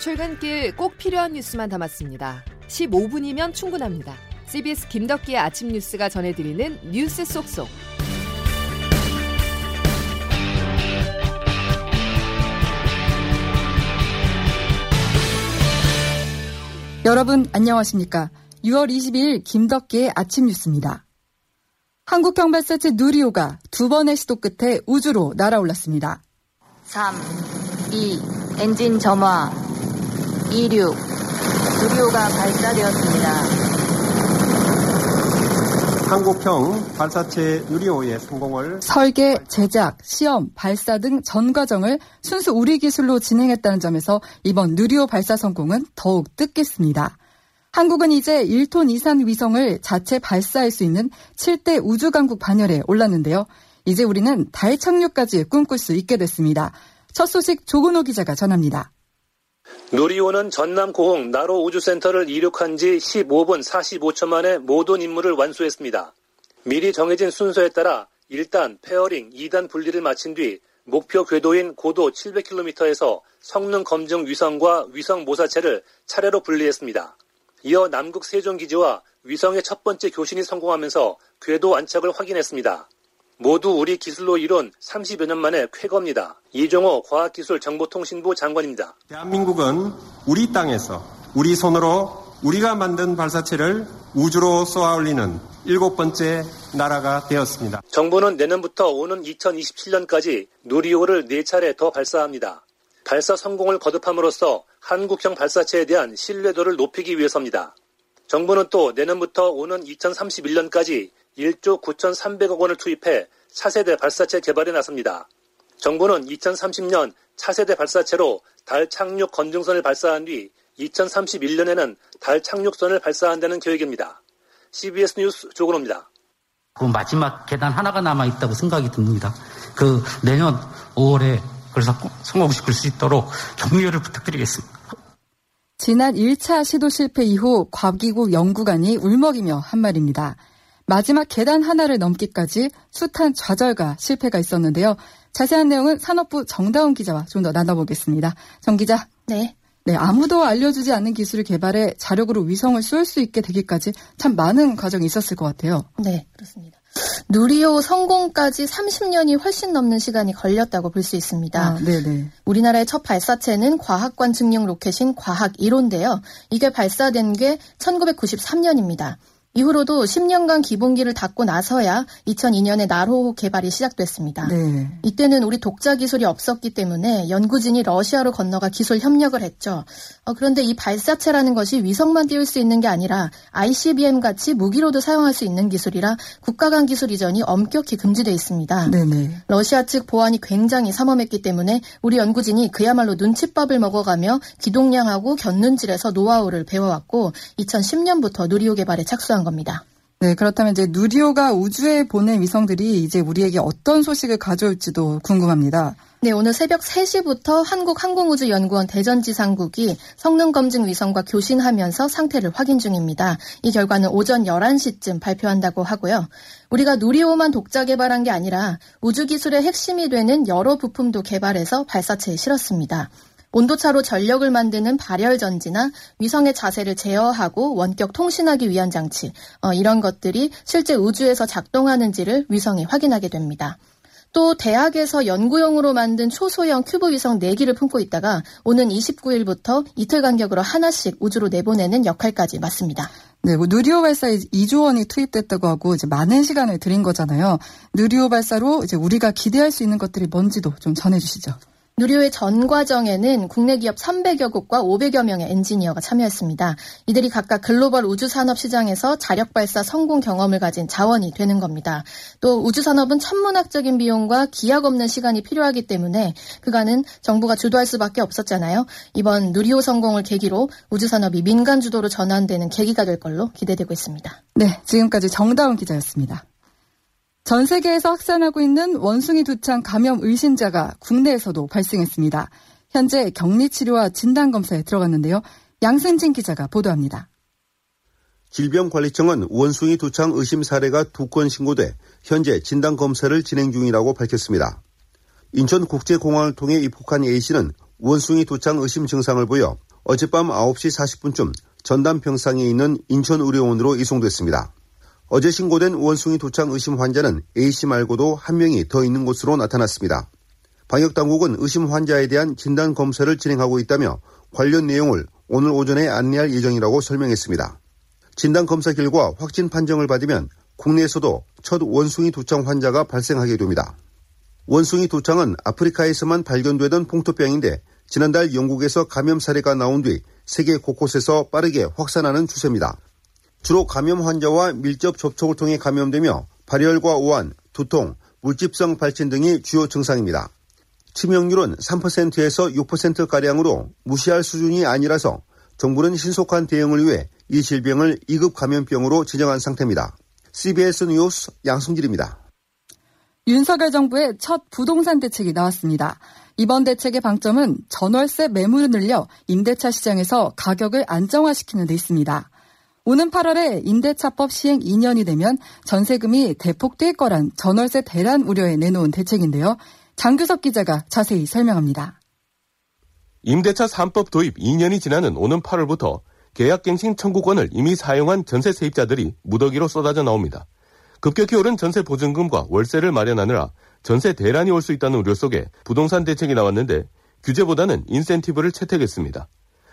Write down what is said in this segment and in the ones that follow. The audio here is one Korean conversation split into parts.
출근길 꼭 필요한 뉴스만 담았습니다. 15분이면 충분합니다. CBS 김덕기의 아침 뉴스가 전해드리는 뉴스 속속. 여러분 안녕하십니까? 6월 22일 김덕기의 아침 뉴스입니다. 한국형 발사체 누리호가 두 번의 시도 끝에 우주로 날아올랐습니다. 3, 2, 엔진 점화, 26, 누리호가 발사되었습니다. 한국형 발사체 누리호의 성공을 설계, 제작, 시험, 발사 등 전 과정을 순수 우리 기술로 진행했다는 점에서 이번 누리호 발사 성공은 더욱 뜻깊습니다. 한국은 이제 1톤 이상 위성을 자체 발사할 수 있는 7대 우주강국 반열에 올랐는데요. 이제 우리는 달 착륙까지 꿈꿀 수 있게 됐습니다. 첫 소식 조근호 기자가 전합니다. 누리호는 전남 고흥 나로 우주센터를 이륙한 지 15분 45초 만에 모든 임무를 완수했습니다. 미리 정해진 순서에 따라 1단 페어링 2단 분리를 마친 뒤 목표 궤도인 고도 700km에서 성능 검증 위성과 위성 모사체를 차례로 분리했습니다. 이어 남극 세종기지와 위성의 첫 번째 교신이 성공하면서 궤도 안착을 확인했습니다. 모두 우리 기술로 이룬 30여 년 만에 쾌거입니다. 이종호 과학기술정보통신부 장관입니다. 대한민국은 우리 땅에서 우리 손으로 우리가 만든 발사체를 우주로 쏘아 올리는 일곱 번째 나라가 되었습니다. 정부는 내년부터 오는 2027년까지 누리호를 4차례 더 발사합니다. 발사 성공을 거듭함으로써 한국형 발사체에 대한 신뢰도를 높이기 위해서입니다. 정부는 또 내년부터 오는 2031년까지 1조 9,300억 원을 투입해 차세대 발사체 개발에 나섭니다. 정부는 2030년 차세대 발사체로 달 착륙 건중선을 발사한 뒤 2031년에는 달 착륙선을 발사한다는 계획입니다. CBS 뉴스 조근호입니다. 그 마지막 계단 하나가 남아 있다고 생각이 듭니다. 그 내년 5월에 그래서 성공시킬 수 있도록 격려를 부탁드리겠습니다. 지난 1차 시도 실패 이후 과기국 연구관이 울먹이며 한 말입니다. 마지막 계단 하나를 넘기까지 숱한 좌절과 실패가 있었는데요. 자세한 내용은 산업부 정다운 기자와 좀 더 나눠보겠습니다. 정 기자. 네. 네, 아무도 알려주지 않는 기술을 개발해 자력으로 위성을 쏠 수 있게 되기까지 참 많은 과정이 있었을 것 같아요. 네, 그렇습니다. 누리호 성공까지 30년이 훨씬 넘는 시간이 걸렸다고 볼 수 있습니다. 아, 네네. 우리나라의 첫 발사체는 과학관 증용 로켓인 과학 1호인데요. 이게 발사된 게 1993년입니다. 이후로도 10년간 기본기를 닫고 나서야 2002년에 나로호 개발이 시작됐습니다. 네. 이때는 우리 독자 기술이 없었기 때문에 연구진이 러시아로 건너가 기술 협력을 했죠. 어, 그런데 이 발사체라는 것이 위성만 띄울 수 있는 게 아니라 ICBM 같이 무기로도 사용할 수 있는 기술이라 국가 간 기술 이전이 엄격히 금지돼 있습니다. 네네. 러시아 측 보안이 굉장히 삼엄했기 때문에 우리 연구진이 그야말로 눈칫밥을 먹어가며 기동량하고 견눈질에서 노하우를 배워왔고 2010년부터 누리호 개발에 착수한 겁니다. 네, 그렇다면 이제 누리호가 우주에 보낸 위성들이 이제 우리에게 어떤 소식을 가져올지도 궁금합니다. 네, 오늘 새벽 3시부터 한국항공우주연구원 대전지상국이 성능검증 위성과 교신하면서 상태를 확인 중입니다. 이 결과는 오전 11시쯤 발표한다고 하고요. 우리가 누리호만 독자 개발한 게 아니라 우주기술의 핵심이 되는 여러 부품도 개발해서 발사체에 실었습니다. 온도차로 전력을 만드는 발열 전지나 위성의 자세를 제어하고 원격 통신하기 위한 장치, 어, 이런 것들이 실제 우주에서 작동하는지를 위성이 확인하게 됩니다. 또 대학에서 연구용으로 만든 초소형 큐브 위성 4기를 품고 있다가 오는 29일부터 이틀 간격으로 하나씩 우주로 내보내는 역할까지 맡습니다. 네, 뭐 누리호 발사에 2조 원이 투입됐다고 하고 이제 많은 시간을 들인 거잖아요. 누리호 발사로 이제 우리가 기대할 수 있는 것들이 뭔지도 좀 전해 주시죠. 누리호의 전 과정에는 국내 기업 300여 곳과 500여 명의 엔지니어가 참여했습니다. 이들이 각각 글로벌 우주산업 시장에서 자력 발사 성공 경험을 가진 자원이 되는 겁니다. 또 우주산업은 천문학적인 비용과 기약 없는 시간이 필요하기 때문에 그간은 정부가 주도할 수밖에 없었잖아요. 이번 누리호 성공을 계기로 우주산업이 민간 주도로 전환되는 계기가 될 걸로 기대되고 있습니다. 네, 지금까지 정다운 기자였습니다. 전 세계에서 확산하고 있는 원숭이 두창 감염 의심자가 국내에서도 발생했습니다. 현재 격리 치료와 진단 검사에 들어갔는데요. 양승진 기자가 보도합니다. 질병관리청은 원숭이 두창 의심 사례가 두 건 신고돼 현재 진단 검사를 진행 중이라고 밝혔습니다. 인천국제공항을 통해 입국한 A씨는 원숭이 두창 의심 증상을 보여 어젯밤 9시 40분쯤 전담 병상에 있는 인천의료원으로 이송됐습니다. 어제 신고된 원숭이 도착 의심 환자는 A씨 말고도 한 명이 더 있는 것으로 나타났습니다. 방역당국은 의심 환자에 대한 진단 검사를 진행하고 있다며 관련 내용을 오늘 오전에 안내할 예정이라고 설명했습니다. 진단 검사 결과 확진 판정을 받으면 국내에서도 첫 원숭이 도창 환자가 발생하게 됩니다. 원숭이 도창은 아프리카에서만 발견되던 풍토병인데 지난달 영국에서 감염 사례가 나온 뒤 세계 곳곳에서 빠르게 확산하는 추세입니다. 주로 감염 환자와 밀접 접촉을 통해 감염되며 발열과 오한, 두통, 물집성 발진 등이 주요 증상입니다. 치명률은 3%에서 6%가량으로 무시할 수준이 아니라서 정부는 신속한 대응을 위해 이 질병을 2급 감염병으로 지정한 상태입니다. CBS 뉴스 양승길입니다. 윤석열 정부의 첫 부동산 대책이 나왔습니다. 이번 대책의 방점은 전월세 매물을 늘려 임대차 시장에서 가격을 안정화시키는 데 있습니다. 오는 8월에 임대차법 시행 2년이 되면 전세금이 대폭 뛸 거란 전월세 대란 우려에 내놓은 대책인데요. 장규석 기자가 자세히 설명합니다. 임대차 3법 도입 2년이 지나는 오는 8월부터 계약갱신 청구권을 이미 사용한 전세 세입자들이 무더기로 쏟아져 나옵니다. 급격히 오른 전세 보증금과 월세를 마련하느라 전세 대란이 올 수 있다는 우려 속에 부동산 대책이 나왔는데 규제보다는 인센티브를 채택했습니다.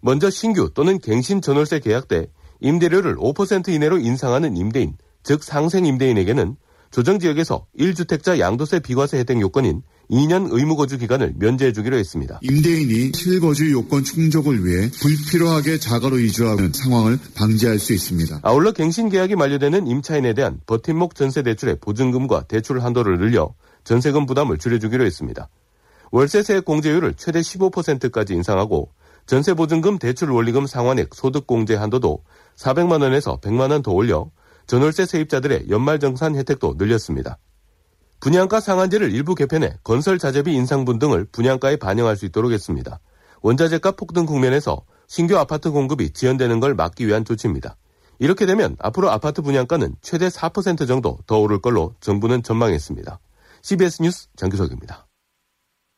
먼저 신규 또는 갱신 전월세 계약 때 임대료를 5% 이내로 인상하는 임대인, 즉 상생 임대인에게는 조정 지역에서 1주택자 양도세 비과세 혜택 요건인 2년 의무거주 기간을 면제해 주기로 했습니다. 임대인이 실거주 요건 충족을 위해 불필요하게 자가로 이주하는 상황을 방지할 수 있습니다. 아울러 갱신 계약이 만료되는 임차인에 대한 버팀목 전세 대출의 보증금과 대출 한도를 늘려 전세금 부담을 줄여주기로 했습니다. 월세세 공제율을 최대 15%까지 인상하고 전세보증금 대출 원리금 상환액 소득공제 한도도 400만 원에서 100만 원 더 올려 전월세 세입자들의 연말정산 혜택도 늘렸습니다. 분양가 상한제를 일부 개편해 건설 자재비 인상분 등을 분양가에 반영할 수 있도록 했습니다. 원자재값 폭등 국면에서 신규 아파트 공급이 지연되는 걸 막기 위한 조치입니다. 이렇게 되면 앞으로 아파트 분양가는 최대 4% 정도 더 오를 걸로 정부는 전망했습니다. CBS 뉴스 장규석입니다.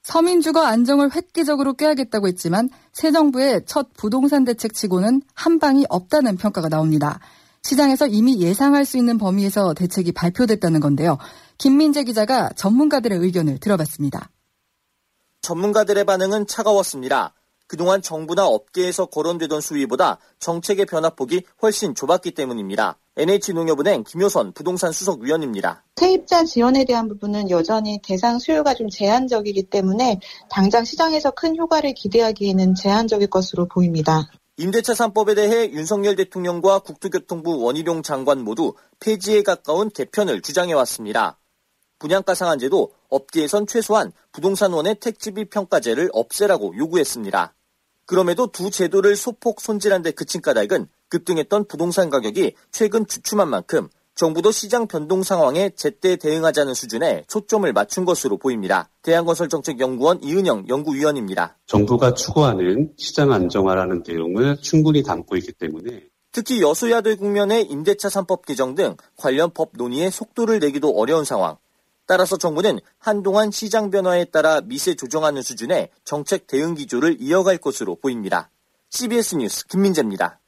서민 주거 안정을 획기적으로 깨야겠다고 했지만 새 정부의 첫 부동산 대책 치고는 한 방이 없다는 평가가 나옵니다. 시장에서 이미 예상할 수 있는 범위에서 대책이 발표됐다는 건데요. 김민재 기자가 전문가들의 의견을 들어봤습니다. 전문가들의 반응은 차가웠습니다. 그동안 정부나 업계에서 거론되던 수위보다 정책의 변화폭이 훨씬 좁았기 때문입니다. NH농협은행 김효선 부동산 수석위원입니다. 세입자 지원에 대한 부분은 여전히 대상 수요가 좀 제한적이기 때문에 당장 시장에서 큰 효과를 기대하기에는 제한적일 것으로 보입니다. 임대차 3법에 대해 윤석열 대통령과 국토교통부 원희룡 장관 모두 폐지에 가까운 개편을 주장해왔습니다. 분양가 상한제도 업계에선 최소한 부동산원의 택지비 평가제를 없애라고 요구했습니다. 그럼에도 두 제도를 소폭 손질한 데 그친 까닭은 급등했던 부동산 가격이 최근 주춤한 만큼 정부도 시장 변동 상황에 제때 대응하자는 수준에 초점을 맞춘 것으로 보입니다. 대한건설정책연구원 이은영 연구위원입니다. 정부가 추구하는 시장 안정화라는 내용을 충분히 담고 있기 때문에 특히 여소야대 국면의 임대차 3법 개정 등 관련 법 논의에 속도를 내기도 어려운 상황. 따라서 정부는 한동안 시장 변화에 따라 미세 조정하는 수준의 정책 대응 기조를 이어갈 것으로 보입니다. CBS 뉴스 김민재입니다.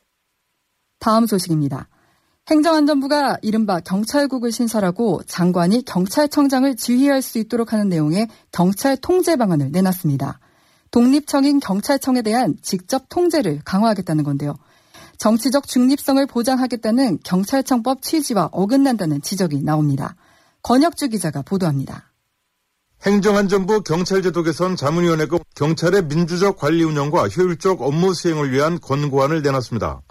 다음 소식입니다. 행정안전부가 이른바 경찰국을 신설하고 장관이 경찰청장을 지휘할 수 있도록 하는 내용의 경찰 통제 방안을 내놨습니다. 독립청인 경찰청에 대한 직접 통제를 강화하겠다는 건데요. 정치적 중립성을 보장하겠다는 경찰청법 취지와 어긋난다는 지적이 나옵니다. 권혁주 기자가 보도합니다. 행정안전부 경찰제도 개선 자문위원회가 경찰의 민주적 관리 운영과 효율적 업무 수행을 위한 권고안을 내놨습니다.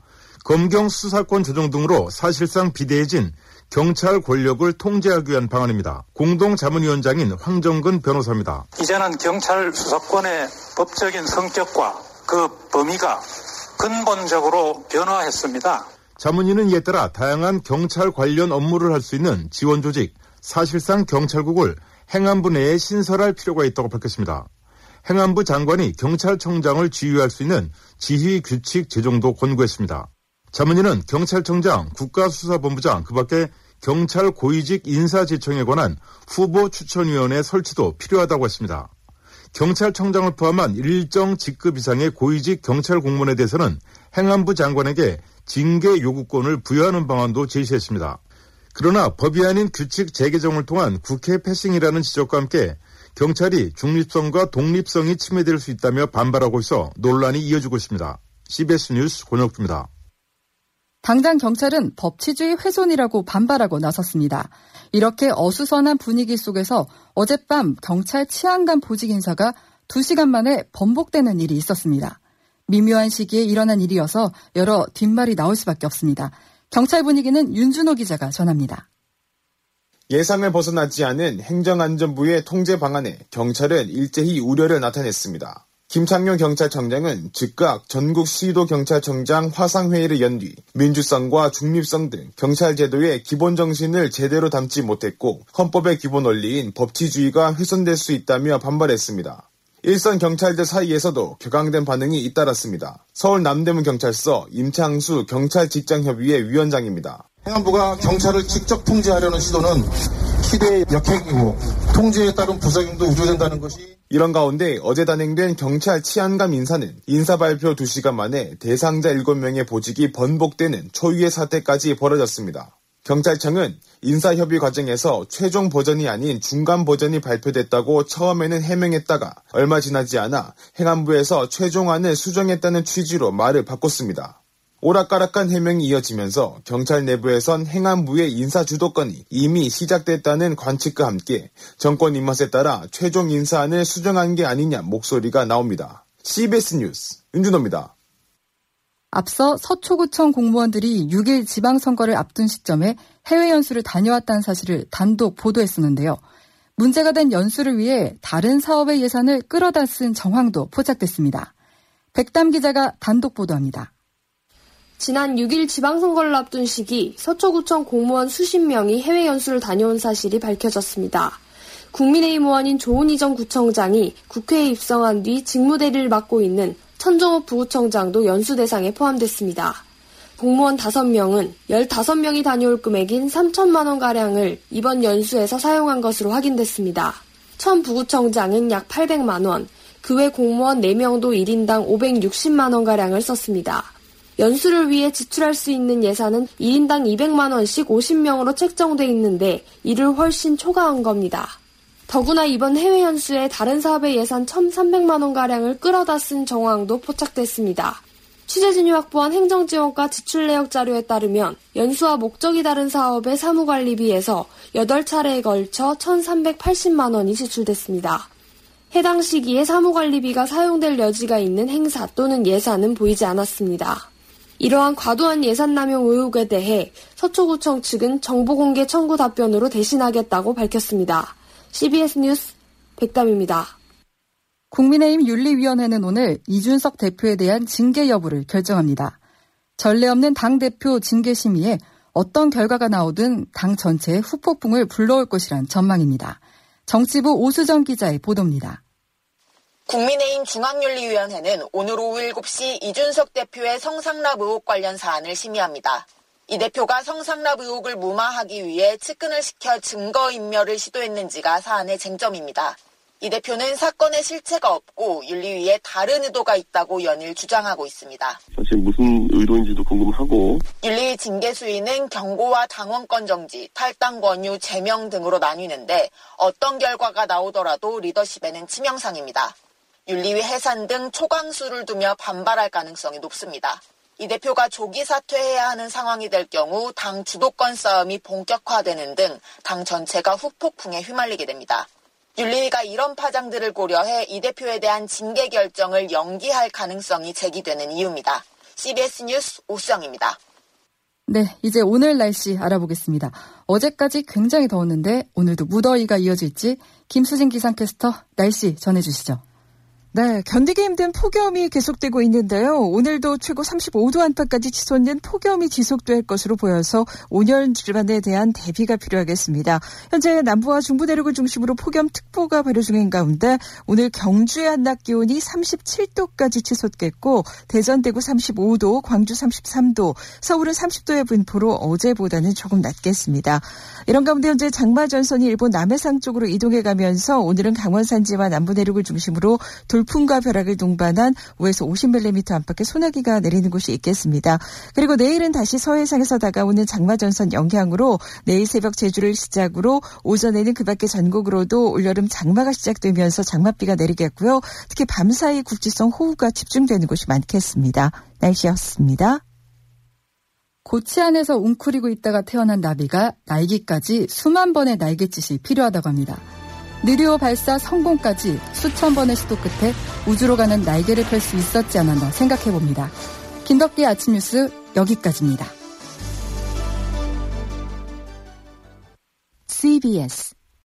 검경 수사권 조정 등으로 사실상 비대해진 경찰 권력을 통제하기 위한 방안입니다. 공동 자문위원장인 황정근 변호사입니다. 이제는 경찰 수사권의 법적인 성격과 그 범위가 근본적으로 변화했습니다. 자문위는 이에 따라 다양한 경찰 관련 업무를 할 수 있는 지원 조직, 사실상 경찰국을 행안부 내에 신설할 필요가 있다고 밝혔습니다. 행안부 장관이 경찰청장을 지휘할 수 있는 지휘 규칙 제정도 권고했습니다. 자문위는 경찰청장, 국가수사본부장, 그 밖에 경찰 고위직 인사지청에 관한 후보 추천위원회 설치도 필요하다고 했습니다. 경찰청장을 포함한 일정 직급 이상의 고위직 경찰 공무원에 대해서는 행안부 장관에게 징계 요구권을 부여하는 방안도 제시했습니다. 그러나 법이 아닌 규칙 재개정을 통한 국회 패싱이라는 지적과 함께 경찰이 중립성과 독립성이 침해될 수 있다며 반발하고 있어 논란이 이어지고 있습니다. CBS 뉴스 권혁주입니다. 당장 경찰은 법치주의 훼손이라고 반발하고 나섰습니다. 이렇게 어수선한 분위기 속에서 어젯밤 경찰 치안감 보직 인사가 2시간 만에 번복되는 일이 있었습니다. 미묘한 시기에 일어난 일이어서 여러 뒷말이 나올 수밖에 없습니다. 경찰 분위기는 윤준호 기자가 전합니다. 예상을 벗어나지 않은 행정안전부의 통제 방안에 경찰은 일제히 우려를 나타냈습니다. 김창룡 경찰청장은 즉각 전국 시도 경찰청장 화상회의를 연 뒤 민주성과 중립성 등 경찰 제도의 기본 정신을 제대로 담지 못했고 헌법의 기본 원리인 법치주의가 훼손될 수 있다며 반발했습니다. 일선 경찰들 사이에서도 격앙된 반응이 잇따랐습니다. 서울 남대문 경찰서 임창수 경찰 직장협의회 위원장입니다. 행안부가 경찰을 직접 통제하려는 시도는 시대의 역행이고 통제에 따른 부작용도 우려된다는 것이 이런 가운데 어제 단행된 경찰 치안감 인사는 인사 발표 2시간 만에 대상자 7명의 보직이 번복되는 초유의 사태까지 벌어졌습니다. 경찰청은 인사협의 과정에서 최종 버전이 아닌 중간 버전이 발표됐다고 처음에는 해명했다가 얼마 지나지 않아 행안부에서 최종안을 수정했다는 취지로 말을 바꿨습니다. 오락가락한 해명이 이어지면서 경찰 내부에선 행안부의 인사 주도권이 이미 시작됐다는 관측과 함께 정권 입맛에 따라 최종 인사안을 수정한 게 아니냐 목소리가 나옵니다. CBS 뉴스 윤준호입니다. 앞서 서초구청 공무원들이 6일 지방선거를 앞둔 시점에 해외 연수를 다녀왔다는 사실을 단독 보도했었는데요. 문제가 된 연수를 위해 다른 사업의 예산을 끌어다 쓴 정황도 포착됐습니다. 백담 기자가 단독 보도합니다. 지난 6일 지방선거를 앞둔 시기 서초구청 공무원 수십 명이 해외 연수를 다녀온 사실이 밝혀졌습니다. 국민의힘 의원인 조은희 전 구청장이 국회에 입성한 뒤 직무대리를 맡고 있는 천정욱 부구청장도 연수 대상에 포함됐습니다. 공무원 5명은 15명이 다녀올 금액인 3천만 원가량을 이번 연수에서 사용한 것으로 확인됐습니다. 천 부구청장은 약 800만 원, 그 외 공무원 4명도 1인당 560만 원가량을 썼습니다. 연수를 위해 지출할 수 있는 예산은 1인당 200만 원씩 50명으로 책정돼 있는데 이를 훨씬 초과한 겁니다. 더구나 이번 해외 연수에 다른 사업의 예산 1,300만 원가량을 끌어다 쓴 정황도 포착됐습니다. 취재진이 확보한 행정지원과 지출 내역 자료에 따르면 연수와 목적이 다른 사업의 사무관리비에서 8차례에 걸쳐 1,380만 원이 지출됐습니다. 해당 시기에 사무관리비가 사용될 여지가 있는 행사 또는 예산은 보이지 않았습니다. 이러한 과도한 예산 남용 의혹에 대해 서초구청 측은 정보공개 청구 답변으로 대신하겠다고 밝혔습니다. CBS 뉴스 백담입니다. 국민의힘 윤리위원회는 오늘 이준석 대표에 대한 징계 여부를 결정합니다. 전례 없는 당 대표 징계 심의에 어떤 결과가 나오든 당 전체에 후폭풍을 불러올 것이란 전망입니다. 정치부 오수정 기자의 보도입니다. 국민의힘 중앙윤리위원회는 오늘 오후 7시 이준석 대표의 성상납 의혹 관련 사안을 심의합니다. 이 대표가 성상납 의혹을 무마하기 위해 측근을 시켜 증거인멸을 시도했는지가 사안의 쟁점입니다. 이 대표는 사건에 실체가 없고 윤리위에 다른 의도가 있다고 연일 주장하고 있습니다. 사실 무슨 의도인지도 궁금하고 윤리위 징계 수위는 경고와 당원권 정지, 탈당 권유, 제명 등으로 나뉘는데 어떤 결과가 나오더라도 리더십에는 치명상입니다. 윤리위 해산 등 초강수를 두며 반발할 가능성이 높습니다. 이 대표가 조기 사퇴해야 하는 상황이 될 경우 당 주도권 싸움이 본격화되는 등 당 전체가 후폭풍에 휘말리게 됩니다. 윤리위가 이런 파장들을 고려해 이 대표에 대한 징계 결정을 연기할 가능성이 제기되는 이유입니다. CBS 뉴스 오수영입니다. 네, 이제 오늘 날씨 알아보겠습니다. 어제까지 굉장히 더웠는데 오늘도 무더위가 이어질지 김수진 기상캐스터 날씨 전해주시죠. 네, 견디기 힘든 폭염이 계속되고 있는데요. 오늘도 최고 35도 안팎까지 치솟는 폭염이 지속될 것으로 보여서 5년 주반에 대한 대비가 필요하겠습니다. 현재 남부와 중부 대륙을 중심으로 폭염특보가 발효 중인 가운데 오늘 경주의 한낮 기온이 37도까지 치솟겠고 대전 대구 35도, 광주 33도, 서울은 30도의 분포로 어제보다는 조금 낮겠습니다. 이런 가운데 현재 장마 전선이 일본 남해상 쪽으로 이동해 가면서 오늘은 강원 산지와 남부 내륙을 중심으로 돌 풍과 벼락을 동반한 5에서 50mm 안팎의 소나기가 내리는 곳이 있겠습니다. 그리고 내일은 다시 서해상에서 다가오는 장마 전선 영향으로 내일 새벽 제주를 시작으로 오전에는 그 밖의 전국으로도 올여름 장마가 시작되면서 장맛비가 내리겠고요. 특히 밤사이 국지성 호우가 집중되는 곳이 많겠습니다. 날씨였습니다. 고치 안에서 웅크리고 있다가 태어난 나비가 날기까지 수만 번의 날갯짓이 필요하다고 합니다. 느리오 발사 성공까지 수천 번의 시도 끝에 우주로 가는 날개를 펼 수 있었지 않았나 생각해 봅니다. 김덕기 아침 뉴스 여기까지입니다. CBS